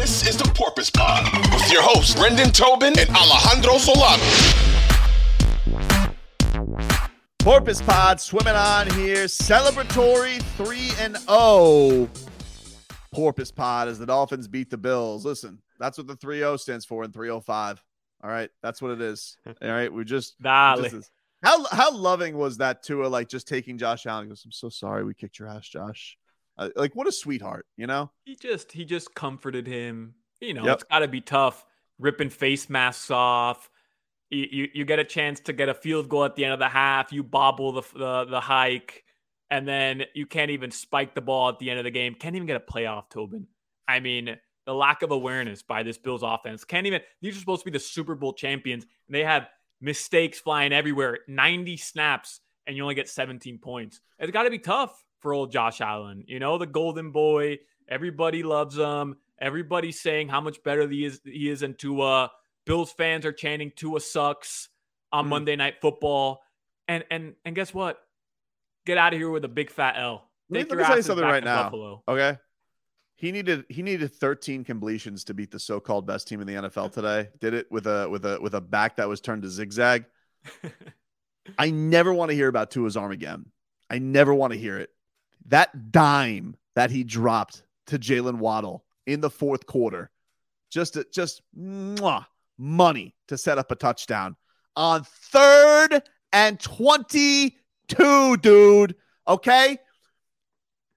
This is the Porpoise Pod with your hosts, Brendan Tobin and Alejandro Solano. Porpoise Pod swimming on here. Celebratory 3 and 0. Porpoise Pod as the Dolphins beat the Bills. Listen, that's what the 3 0 stands for in 305. All right. That's what it is. All right. We just. Dale. just how, how loving was that Tua like just taking Josh Allen? He goes, I'm so sorry we kicked your ass, Josh. Uh, like, what a sweetheart, you know? he just he just comforted him. You know, Yep. it's got to be tough ripping face masks off. You, you you get a chance to get a field goal at the end of the half. You bobble the the, the hike, and then you can't even spike the ball at the end of the game. Can't even get a playoff, Tobin. I mean, the lack of awareness by this Bills offense. Can't even. These are supposed to be the Super Bowl champions, and they have mistakes flying everywhere. Ninety snaps, and you only get 17 points. It's got to be tough for old Josh Allen. You know, the golden boy. Everybody loves him. Everybody's saying how much better he is he is than Tua. Bills fans are chanting Tua sucks on Mhm. Monday Night Football. And and and guess what? Get out of here with a big fat L. Let me- let me tell you something right now. Buffalo. Okay. He needed he needed 13 completions to beat the so-called best team in the NFL today. Did it with a with a with a back that was turned to zigzag. I never want to hear about Tua's arm again. I never want to hear it. That dime that he dropped to Jaylen Waddle in the fourth quarter, just to, just mwah, money to set up a touchdown on third and 22, dude. Okay.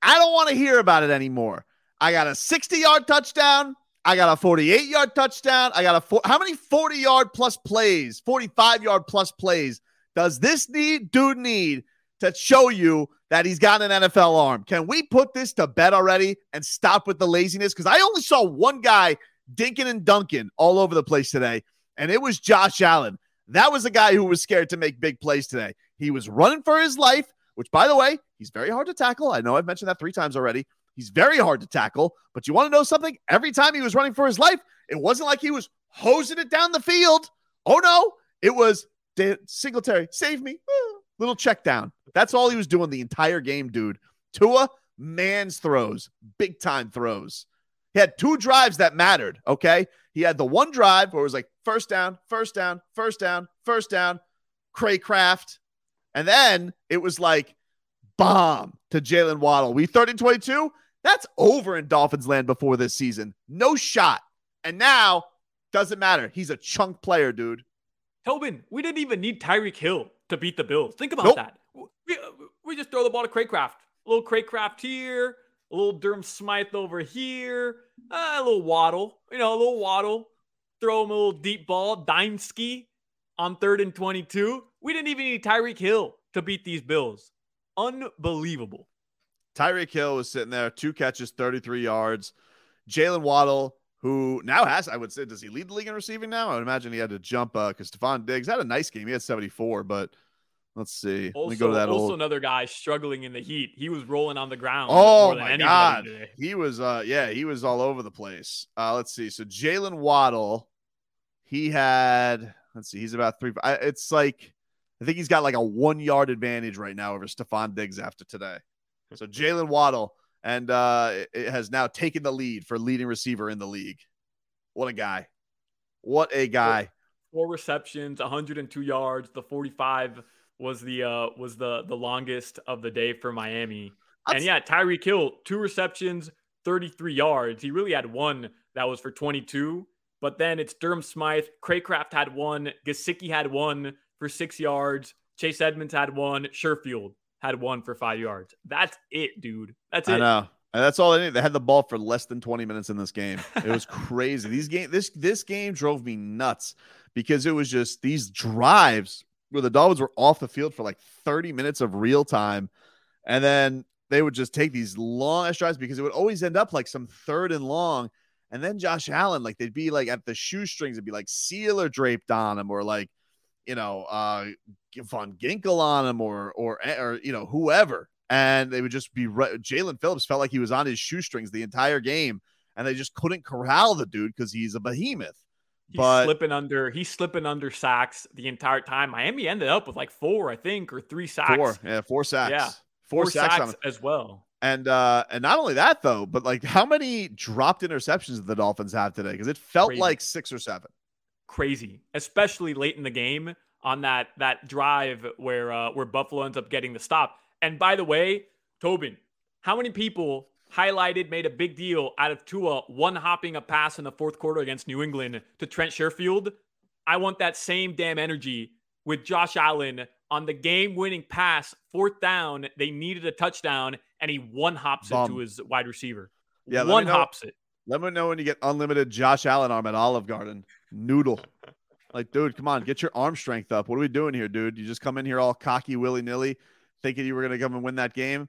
I don't want to hear about it anymore. I got a 60 yard touchdown. I got a 48 yard touchdown. I got a four. How many 40 yard plus plays, 45 yard plus plays does this need dude need to show you that he's got an NFL arm? Can we put this to bed already and stop with the laziness? Because I only saw one guy dinking and dunking all over the place today, and it was Josh Allen. That was a guy who was scared to make big plays today. He was running for his life, which, by the way, he's very hard to tackle. I know I've mentioned that three times already. He's very hard to tackle, but you want to know something? Every time he was running for his life, it wasn't like he was hosing it down the field. Oh no, it was "Da- Singletary, save me. Little check down. That's all he was doing the entire game, dude. Tua, man's throws, big time throws. He had two drives that mattered. Okay. He had the one drive where it was like first down, first down, first down, first down, Cracraft. And then it was like bomb to Jaylen Waddle. We 30 22. That's over in Dolphins land before this season. No shot. And now doesn't matter. He's a chunk player, dude. Tobin, we didn't even need Tyreek Hill to beat the Bills. Think about Nope. that. We, we just throw the ball to Cracraft. A little Cracraft here, a little Durham Smythe over here, uh, a little Waddle, you know, a little Waddle. Throw him a little deep ball, dime ski on third and 22. We didn't even need Tyreek Hill to beat these Bills. Unbelievable. Tyreek Hill was sitting there, two catches, 33 yards. Jaylen Waddle, who now has, I would say, does he lead the league in receiving now? I would imagine he had to jump uh because Stefon Diggs had a nice game. He had 74, but let's see. Let me go to that also old. another guy struggling in the heat. He was rolling on the ground. Oh my god. today. He was uh yeah, he was all over the place. Uh let's see. So Jaylen Waddle, he had let's see, he's about three. I, it's like I think he's got like a one yard advantage right now over Stefon Diggs after today. So Jaylen Waddle and uh it- has now taken the lead for leading receiver in the league. What a guy. What a guy. four receptions, 102 yards. The 45 was the uh was the the longest of the day for Miami. and yeah, Tyreek Hill, two receptions, 33 yards. He really had one that was for 22. But then it's Durham Smythe, Cracraft had one, Gesicki had one for six yards, Chase Edmonds had one, Sherfield had one for five yards. That's it, dude. That's it. I know. And that's all they need. They had the ball for less than 20 minutes in this game. It was crazy. These game this this game drove me nuts because it was just these drives where the Dolphins were off the field for like 30 minutes of real time. And then they would just take these long drives because it would always end up like some third and long. And then Josh Allen, like they'd be like at the shoestrings, it'd be like Sieler draped on him, or like, you know, uh Van Ginkel on him, or or or you know, whoever and they would just be re- Jaelan Phillips felt like he was on his shoestrings the entire game, and they just couldn't corral the dude because he's a behemoth. He's But- slipping under. He's slipping under sacks the entire time. Miami ended up with like four, I think, or three sacks. Four, yeah, four sacks, Yeah. four, Four sacks, sacks, as well. And uh and not only that though, but like how many dropped interceptions did the Dolphins have today? Because it felt Crazy. like six or seven. Crazy, especially late in the game on that that drive where uh, where Buffalo ends up getting the stop. And by the way, Tobin, how many people highlighted, made a big deal out of Tua one hopping a pass in the fourth quarter against New England to Trent Sherfield? I want that same damn energy with Josh Allen on the game winning pass, fourth down. They needed a touchdown, and he one hops it to his wide receiver. Yeah, one hops it. Let me know when you get unlimited Josh Allen arm at Olive Garden. Noodle. Like, dude, come on, get your arm strength up. What are we doing here, dude? You just come in here all cocky, willy nilly, thinking you were going to come and win that game.